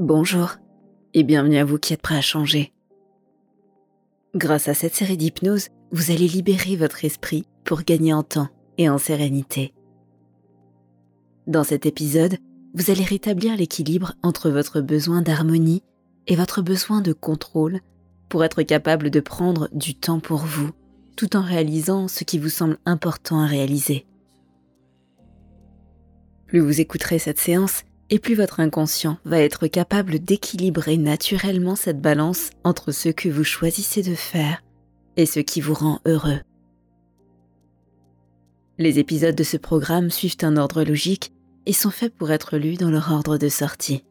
Bonjour et bienvenue à vous qui êtes prêts à changer. Grâce à cette série d'hypnose, vous allez libérer votre esprit pour gagner en temps et en sérénité. Dans cet épisode, vous allez rétablir l'équilibre entre votre besoin d'harmonie et votre besoin de contrôle pour être capable de prendre du temps pour vous, tout en réalisant ce qui vous semble important à réaliser. Plus vous écouterez cette séance, et plus votre inconscient va être capable d'équilibrer naturellement cette balance entre ce que vous choisissez de faire et ce qui vous rend heureux. Les épisodes de ce programme suivent un ordre logique et sont faits pour être lus dans leur ordre de sortie.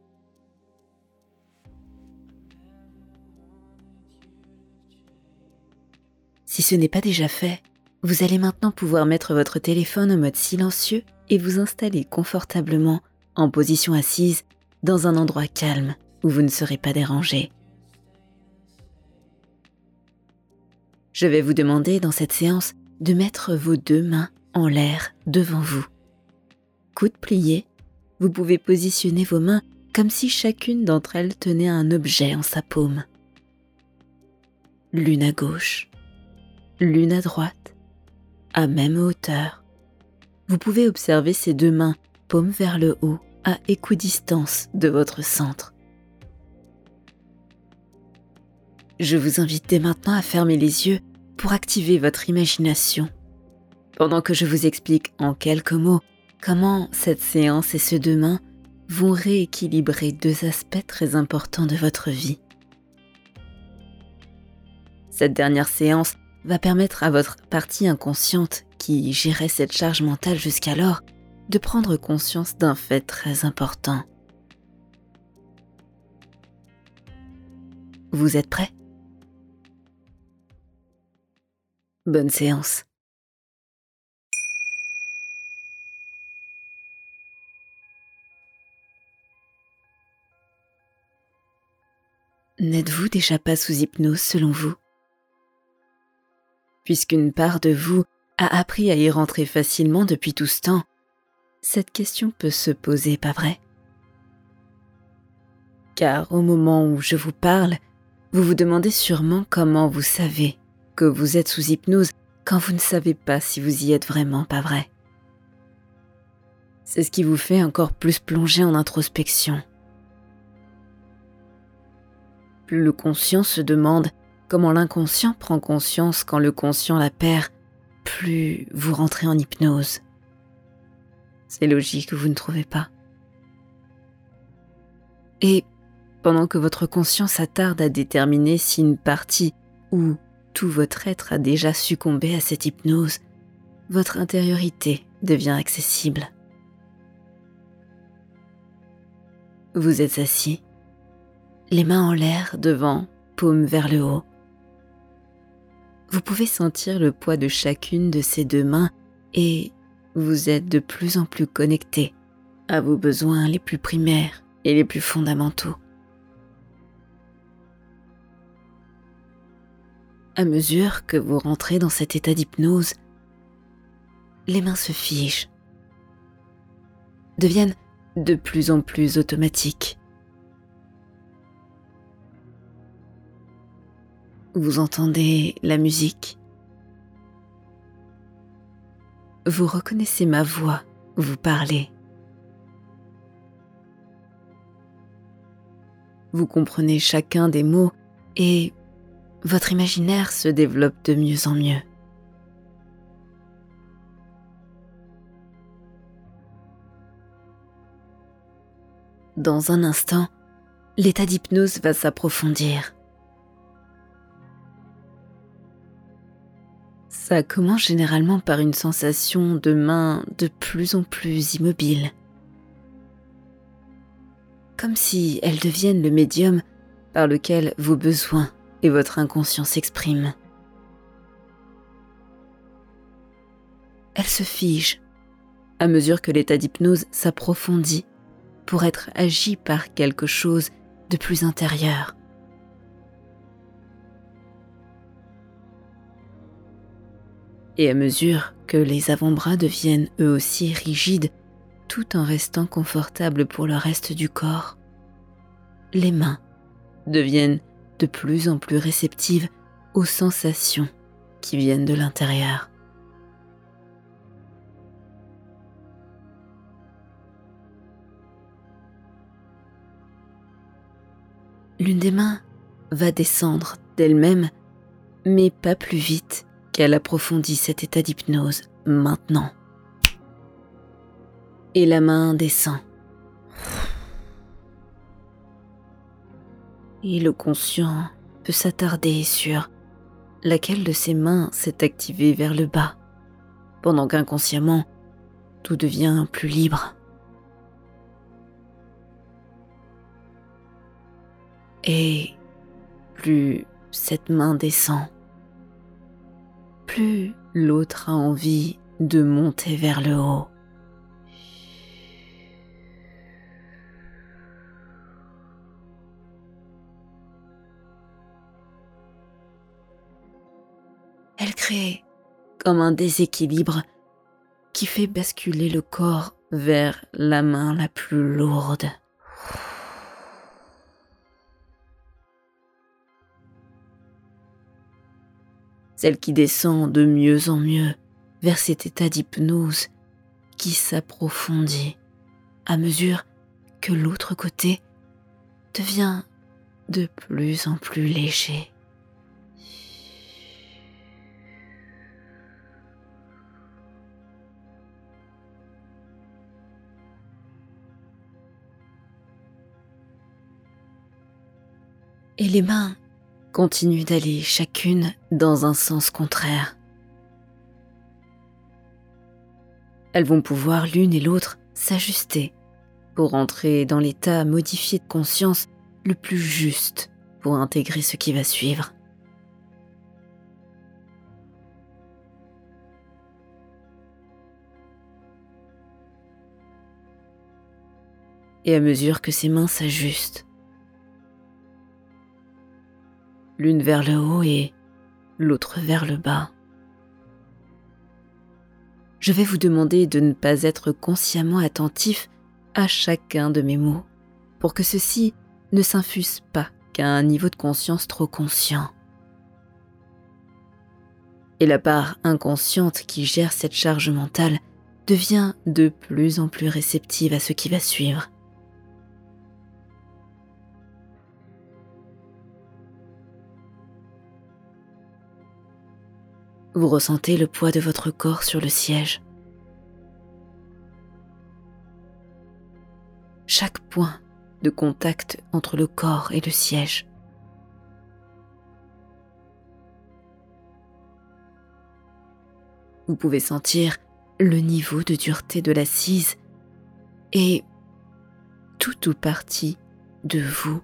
Si ce n'est pas déjà fait, vous allez maintenant pouvoir mettre votre téléphone en mode silencieux et vous installer confortablement en position assise dans un endroit calme où vous ne serez pas dérangé. Je vais vous demander dans cette séance de mettre vos deux mains en l'air devant vous. Coude plié, vous pouvez positionner vos mains comme si chacune d'entre elles tenait un objet en sa paume. L'une à gauche, l'une à droite, à même hauteur. Vous pouvez observer ces deux mains, paume vers le haut, à équidistance de votre centre. Je vous invite dès maintenant à fermer les yeux pour activer votre imagination, pendant que je vous explique en quelques mots comment cette séance et ce demain vont rééquilibrer deux aspects très importants de votre vie. Cette dernière séance va permettre à votre partie inconsciente qui gérait cette charge mentale jusqu'alors de prendre conscience d'un fait très important. Vous êtes prêt Bonne séance. N'êtes-vous déjà pas sous hypnose selon vous? Puisqu'une part de vous a appris à y rentrer facilement depuis tout ce temps, cette question peut se poser, pas vrai? Car au moment où je vous parle, vous vous demandez sûrement comment vous savez que vous êtes sous hypnose quand vous ne savez pas si vous y êtes vraiment, pas vrai? C'est ce qui vous fait encore plus plonger en introspection. Plus le conscient se demande comment l'inconscient prend conscience quand le conscient la perd, plus vous rentrez en hypnose. C'est logique, vous ne trouvez pas Et pendant que votre conscience attarde à déterminer si une partie ou tout votre être a déjà succombé à cette hypnose, votre intériorité devient accessible. Vous êtes assis, les mains en l'air devant, paume vers le haut. Vous pouvez sentir le poids de chacune de ces deux mains et vous êtes de plus en plus connecté à vos besoins les plus primaires et les plus fondamentaux. À mesure que vous rentrez dans cet état d'hypnose, les mains se figent, deviennent de plus en plus automatiques. Vous entendez la musique vous reconnaissez ma voix, vous parlez. Vous comprenez chacun des mots et votre imaginaire se développe de mieux en mieux. Dans un instant, l'état d'hypnose va s'approfondir. Ça commence généralement par une sensation de main de plus en plus immobile. Comme si elles deviennent le médium par lequel vos besoins et votre inconscient s'expriment. Elles se figent à mesure que l'état d'hypnose s'approfondit pour être agi par quelque chose de plus intérieur. Et à mesure que les avant-bras deviennent eux aussi rigides, tout en restant confortables pour le reste du corps, les mains deviennent de plus en plus réceptives aux sensations qui viennent de l'intérieur. L'une des mains va descendre d'elle-même, mais pas plus vite qu'elle approfondit cet état d'hypnose maintenant. Et la main descend. Et le conscient peut s'attarder sur laquelle de ses mains s'est activée vers le bas, pendant qu'inconsciemment, tout devient plus libre. Et plus cette main descend, plus l'autre a envie de monter vers le haut. Elle crée comme un déséquilibre qui fait basculer le corps vers la main la plus lourde. Celle qui descend de mieux en mieux vers cet état d'hypnose qui s'approfondit à mesure que l'autre côté devient de plus en plus léger. Et les mains continuent d'aller chacune dans un sens contraire. Elles vont pouvoir l'une et l'autre s'ajuster pour entrer dans l'état modifié de conscience le plus juste pour intégrer ce qui va suivre. Et à mesure que ses mains s'ajustent, l'une vers le haut et l'autre vers le bas. Je vais vous demander de ne pas être consciemment attentif à chacun de mes mots, pour que ceci ne s'infuse pas qu'à un niveau de conscience trop conscient. Et la part inconsciente qui gère cette charge mentale devient de plus en plus réceptive à ce qui va suivre. Vous ressentez le poids de votre corps sur le siège. Chaque point de contact entre le corps et le siège. Vous pouvez sentir le niveau de dureté de l'assise et tout ou partie de vous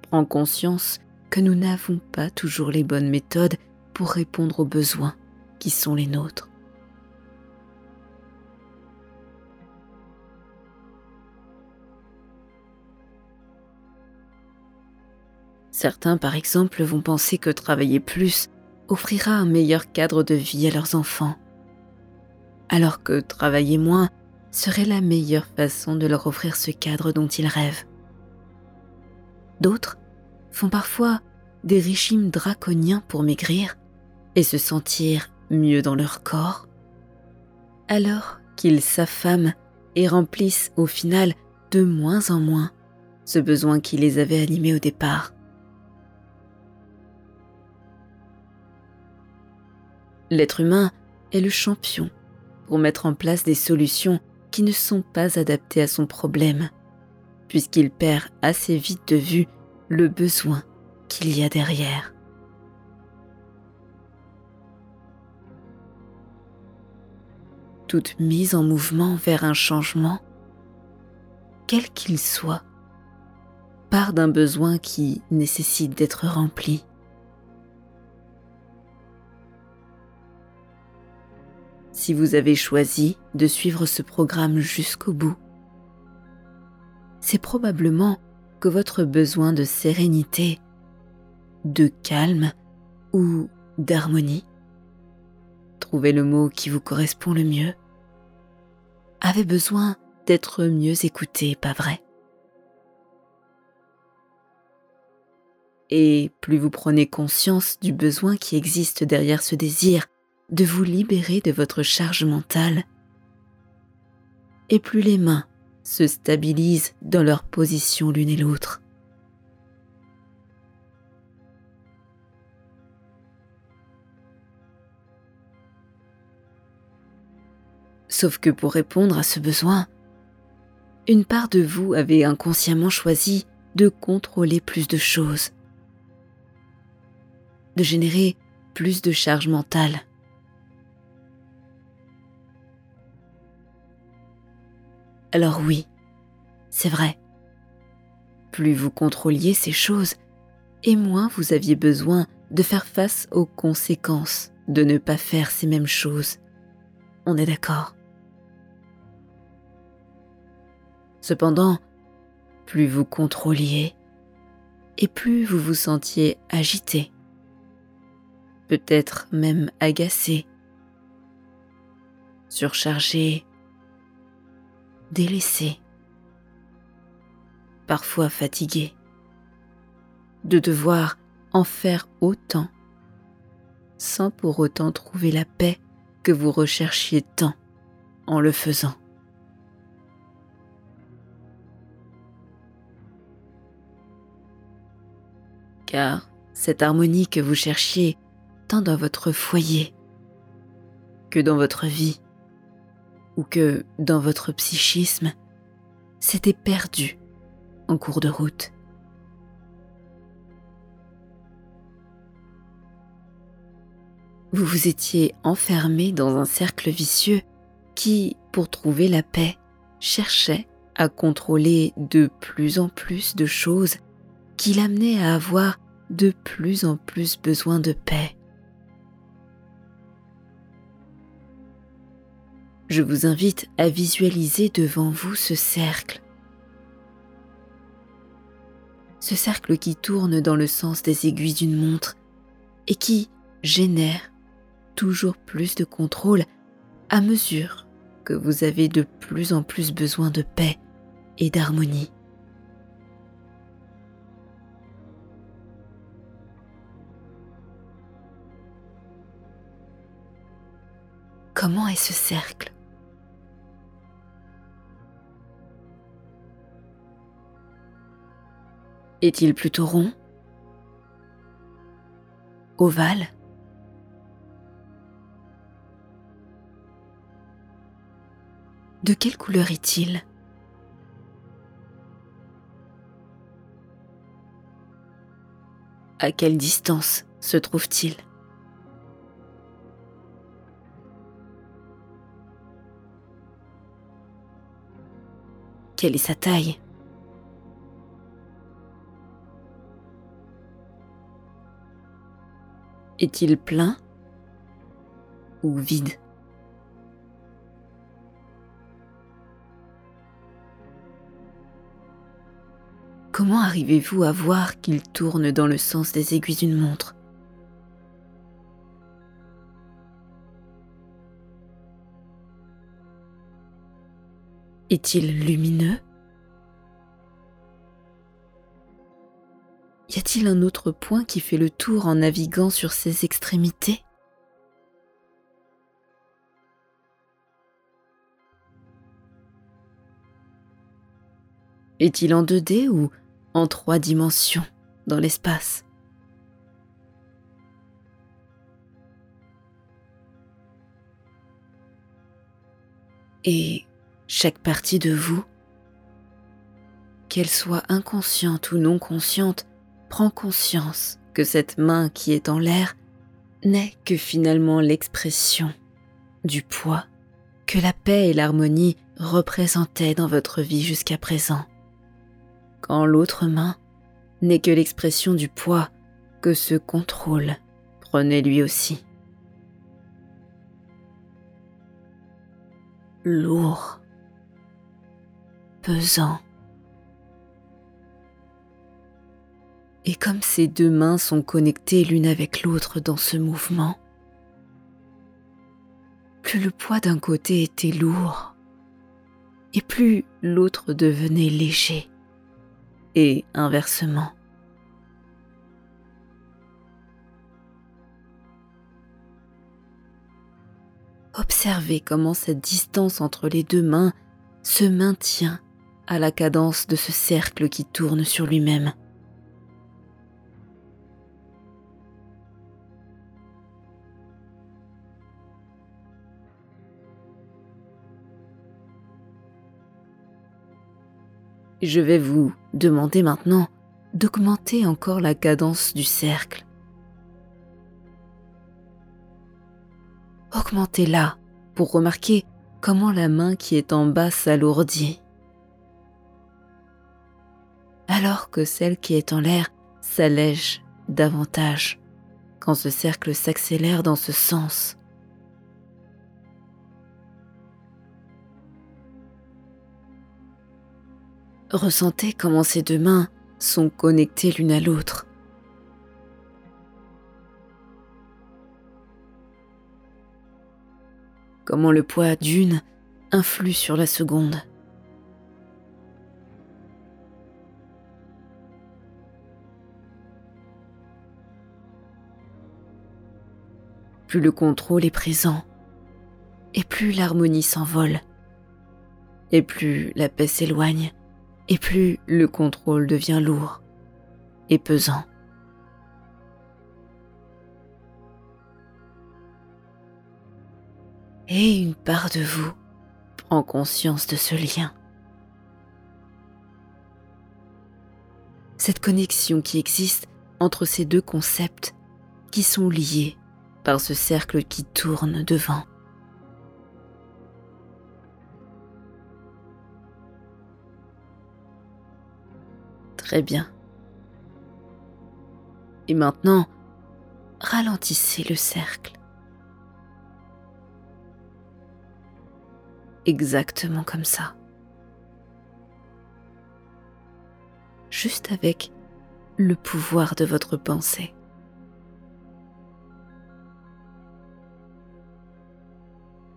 prend conscience que nous n'avons pas toujours les bonnes méthodes pour répondre aux besoins qui sont les nôtres. Certains, par exemple, vont penser que travailler plus offrira un meilleur cadre de vie à leurs enfants, alors que travailler moins serait la meilleure façon de leur offrir ce cadre dont ils rêvent. D'autres font parfois des régimes draconiens pour maigrir et se sentir mieux dans leur corps, alors qu'ils s'affament et remplissent au final de moins en moins ce besoin qui les avait animés au départ. L'être humain est le champion pour mettre en place des solutions qui ne sont pas adaptées à son problème, puisqu'il perd assez vite de vue le besoin qu'il y a derrière. Toute mise en mouvement vers un changement, quel qu'il soit, part d'un besoin qui nécessite d'être rempli. Si vous avez choisi de suivre ce programme jusqu'au bout, c'est probablement que votre besoin de sérénité, de calme ou d'harmonie, trouvez le mot qui vous correspond le mieux, avait besoin d'être mieux écouté, pas vrai? Et plus vous prenez conscience du besoin qui existe derrière ce désir de vous libérer de votre charge mentale, et plus les mains se stabilisent dans leur position l'une et l'autre. Sauf que pour répondre à ce besoin, une part de vous avait inconsciemment choisi de contrôler plus de choses, de générer plus de charge mentale. Alors oui, c'est vrai. Plus vous contrôliez ces choses, et moins vous aviez besoin de faire face aux conséquences de ne pas faire ces mêmes choses. On est d'accord. Cependant, plus vous contrôliez, et plus vous vous sentiez agité, peut-être même agacé, surchargé, délaissé, parfois fatigué, de devoir en faire autant, sans pour autant trouver la paix que vous recherchiez tant en le faisant. Car cette harmonie que vous cherchiez tant dans votre foyer que dans votre vie ou que dans votre psychisme s'était perdue en cours de route. Vous vous étiez enfermé dans un cercle vicieux qui, pour trouver la paix, cherchait à contrôler de plus en plus de choses qui l'amenaient à avoir de plus en plus besoin de paix. Je vous invite à visualiser devant vous ce cercle. Ce cercle qui tourne dans le sens des aiguilles d'une montre et qui génère toujours plus de contrôle à mesure que vous avez de plus en plus besoin de paix et d'harmonie. Comment est ce cercle? Est-il plutôt rond? Ovale? De quelle couleur est-il? À quelle distance se trouve-t-il? Quelle est sa taille. Est-il plein ou vide? Comment arrivez-vous à voir qu'il tourne dans le sens des aiguilles d'une montre? Est-il lumineux? Y a-t-il un autre point qui fait le tour en naviguant sur ses extrémités? Est-il en 2D ou en trois dimensions dans l'espace? Et chaque partie de vous, qu'elle soit inconsciente ou non consciente, prend conscience que cette main qui est en l'air n'est que finalement l'expression du poids que la paix et l'harmonie représentaient dans votre vie jusqu'à présent, quand l'autre main n'est que l'expression du poids que ce contrôle prenait lui aussi. Lourd pesant. Et comme ces deux mains sont connectées l'une avec l'autre dans ce mouvement, plus le poids d'un côté était lourd, et plus l'autre devenait léger, et inversement. Observez comment cette distance entre les deux mains se maintient à la cadence de ce cercle qui tourne sur lui-même. Je vais vous demander maintenant d'augmenter encore la cadence du cercle. Augmentez-la pour remarquer comment la main qui est en bas s'alourdit, alors que celle qui est en l'air s'allège davantage quand ce cercle s'accélère dans ce sens. Ressentez comment ces deux mains sont connectées l'une à l'autre. Comment le poids d'une influe sur la seconde. Plus le contrôle est présent, et plus l'harmonie s'envole, et plus la paix s'éloigne et plus le contrôle devient lourd et pesant. Et une part de vous prend conscience de ce lien. Cette connexion qui existe entre ces deux concepts qui sont liés par ce cercle qui tourne devant. Très bien. Et maintenant, ralentissez le cercle. Exactement comme ça. Juste avec le pouvoir de votre pensée.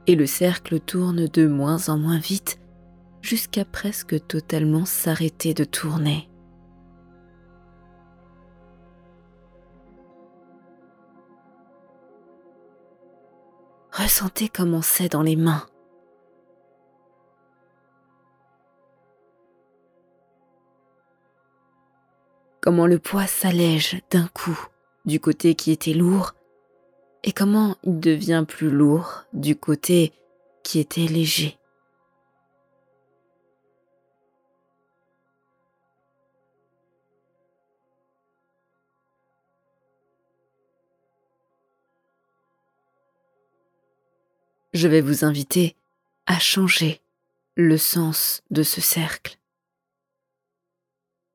Et le cercle tourne de moins en moins vite jusqu'à presque totalement s'arrêter de tourner. Ressentez comment c'est dans les mains. Comment le poids s'allège d'un coup du côté qui était lourd et comment il devient plus lourd du côté qui était léger. je vais vous inviter à changer le sens de ce cercle,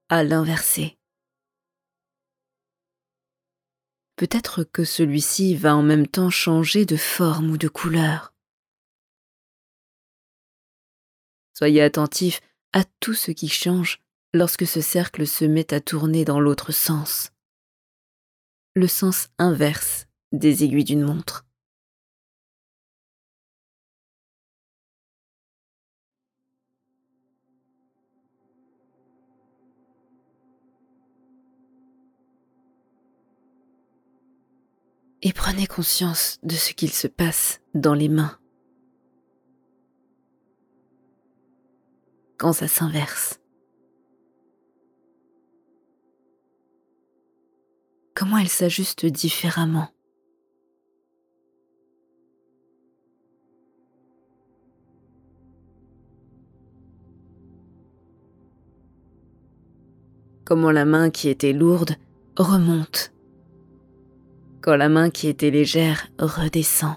à l'inverser. Peut-être que celui-ci va en même temps changer de forme ou de couleur. Soyez attentif à tout ce qui change lorsque ce cercle se met à tourner dans l'autre sens, le sens inverse des aiguilles d'une montre. Et prenez conscience de ce qu'il se passe dans les mains. Quand ça s'inverse. Comment elles s'ajustent différemment? Comment la main qui était lourde remonte quand la main qui était légère redescend.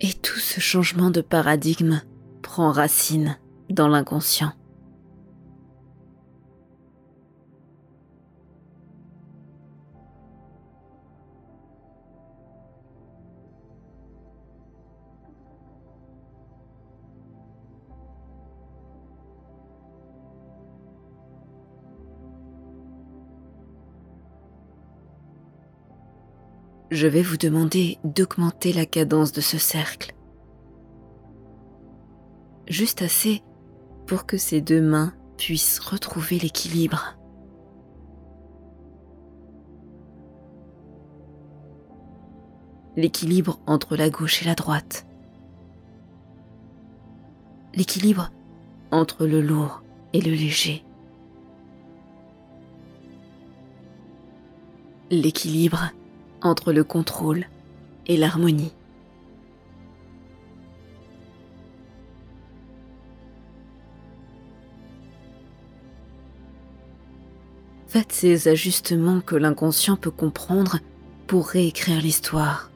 Et tout ce changement de paradigme prend racine dans l'inconscient. je vais vous demander d'augmenter la cadence de ce cercle. Juste assez pour que ces deux mains puissent retrouver l'équilibre. L'équilibre entre la gauche et la droite. L'équilibre entre le lourd et le léger. L'équilibre entre le contrôle et l'harmonie. Faites ces ajustements que l'inconscient peut comprendre pour réécrire l'histoire.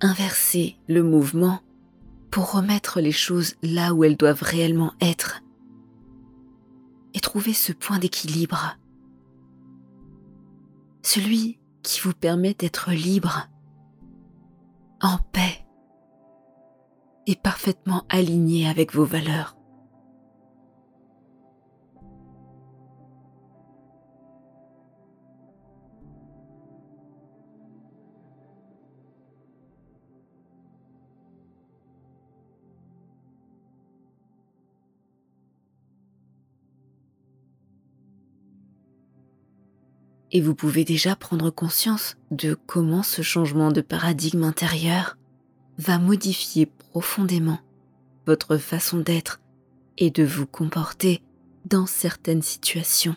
Inversez le mouvement pour remettre les choses là où elles doivent réellement être et trouver ce point d'équilibre, celui qui vous permet d'être libre, en paix et parfaitement aligné avec vos valeurs. Et vous pouvez déjà prendre conscience de comment ce changement de paradigme intérieur va modifier profondément votre façon d'être et de vous comporter dans certaines situations.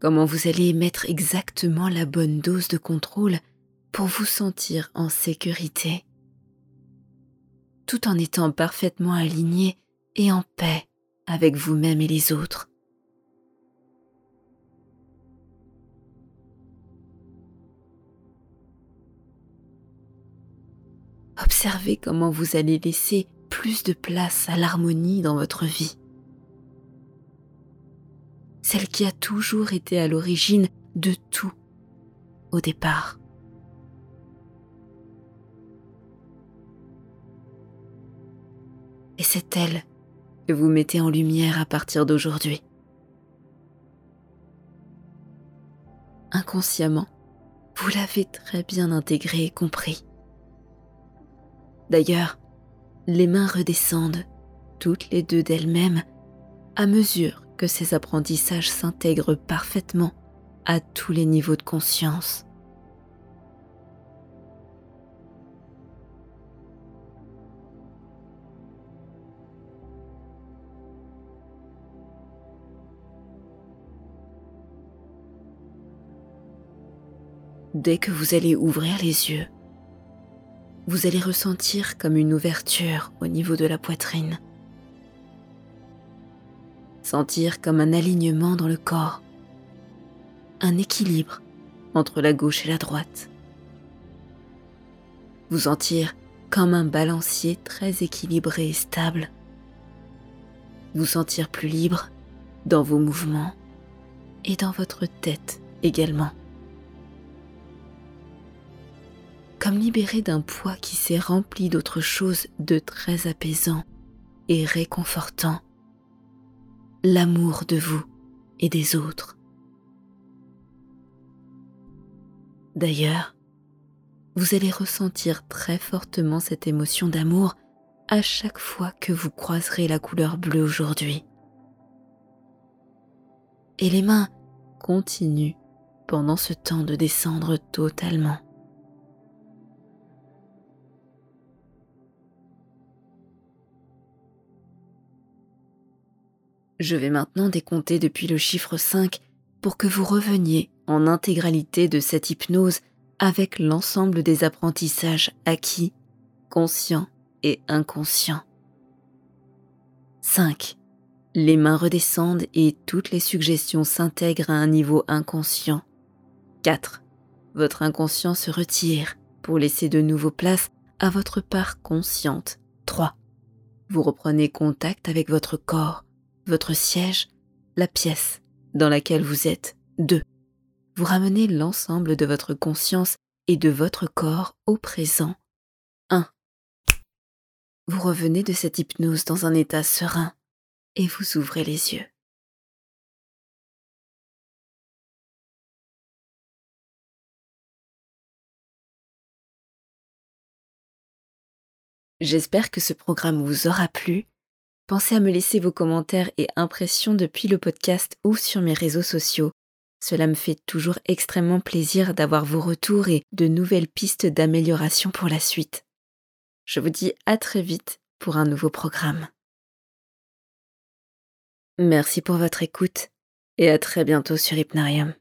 Comment vous allez mettre exactement la bonne dose de contrôle pour vous sentir en sécurité, tout en étant parfaitement aligné et en paix avec vous-même et les autres. Observez comment vous allez laisser plus de place à l'harmonie dans votre vie. Celle qui a toujours été à l'origine de tout au départ. Et c'est elle vous mettez en lumière à partir d'aujourd'hui. Inconsciemment, vous l'avez très bien intégré et compris. D'ailleurs, les mains redescendent, toutes les deux d'elles-mêmes, à mesure que ces apprentissages s'intègrent parfaitement à tous les niveaux de conscience. Dès que vous allez ouvrir les yeux, vous allez ressentir comme une ouverture au niveau de la poitrine. Sentir comme un alignement dans le corps, un équilibre entre la gauche et la droite. Vous sentir comme un balancier très équilibré et stable. Vous sentir plus libre dans vos mouvements et dans votre tête également. Comme libéré d'un poids qui s'est rempli d'autre chose de très apaisant et réconfortant, l'amour de vous et des autres. D'ailleurs, vous allez ressentir très fortement cette émotion d'amour à chaque fois que vous croiserez la couleur bleue aujourd'hui. Et les mains continuent pendant ce temps de descendre totalement. Je vais maintenant décompter depuis le chiffre 5 pour que vous reveniez en intégralité de cette hypnose avec l'ensemble des apprentissages acquis, conscients et inconscients. 5. Les mains redescendent et toutes les suggestions s'intègrent à un niveau inconscient. 4. Votre inconscient se retire pour laisser de nouveau place à votre part consciente. 3. Vous reprenez contact avec votre corps votre siège, la pièce dans laquelle vous êtes. 2. Vous ramenez l'ensemble de votre conscience et de votre corps au présent. 1. Vous revenez de cette hypnose dans un état serein et vous ouvrez les yeux. J'espère que ce programme vous aura plu pensez à me laisser vos commentaires et impressions depuis le podcast ou sur mes réseaux sociaux. Cela me fait toujours extrêmement plaisir d'avoir vos retours et de nouvelles pistes d'amélioration pour la suite. Je vous dis à très vite pour un nouveau programme. Merci pour votre écoute et à très bientôt sur Hypnarium.